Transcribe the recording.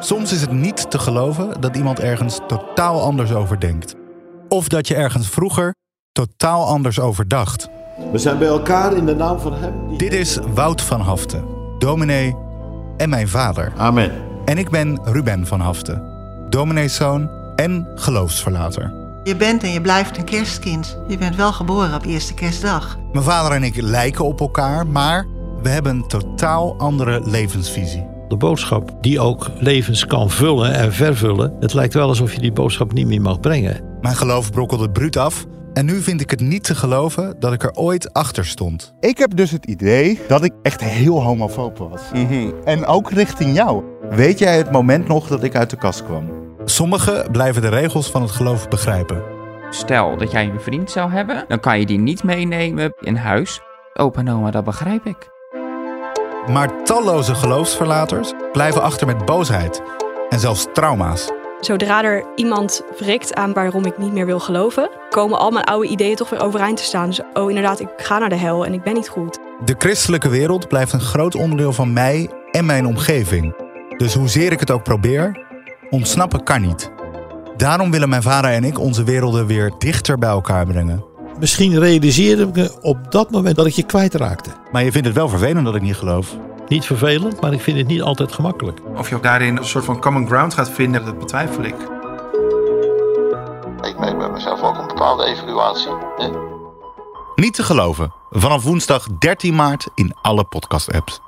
Soms is het niet te geloven dat iemand ergens totaal anders over denkt. Of dat je ergens vroeger totaal anders over dacht. We zijn bij elkaar in de naam van Hem. die- Dit is Wout van Haften, dominee en mijn vader. Amen. En ik ben Ruben van Haften, domineeszoon en geloofsverlater. Je bent en je blijft een kerstkind. Je bent wel geboren op eerste kerstdag. Mijn vader en ik lijken op elkaar, maar we hebben een totaal andere levensvisie. De boodschap die ook levens kan vullen en vervullen. Het lijkt wel alsof je die boodschap niet meer mag brengen. Mijn geloof brokkelde bruut af en nu vind ik het niet te geloven dat ik er ooit achter stond. Ik heb dus het idee dat ik echt heel homofoob was. En ook richting jou. Weet jij het moment nog dat ik uit de kast kwam? Sommigen blijven de regels van het geloof begrijpen. Stel dat jij een vriend zou hebben, dan kan je die niet meenemen in huis. Opa en oma, dat begrijp ik. Maar talloze geloofsverlaters blijven achter met boosheid en zelfs trauma's. Zodra er iemand wrikt aan waarom ik niet meer wil geloven, komen al mijn oude ideeën toch weer overeind te staan. Dus, oh inderdaad, ik ga naar de hel en ik ben niet goed. De christelijke wereld blijft een groot onderdeel van mij en mijn omgeving. Dus hoezeer ik het ook probeer, ontsnappen kan niet. Daarom willen mijn vader en ik onze werelden weer dichter bij elkaar brengen. Misschien realiseerde ik me op dat moment dat ik je kwijtraakte. Maar je vindt het wel vervelend dat ik niet geloof. Niet vervelend, maar ik vind het niet altijd gemakkelijk. Of je ook daarin een soort van common ground gaat vinden, dat betwijfel ik. Ik merk bij mezelf ook een bepaalde evaluatie. Hè? Niet te geloven. Vanaf woensdag 13 maart in alle podcast-apps.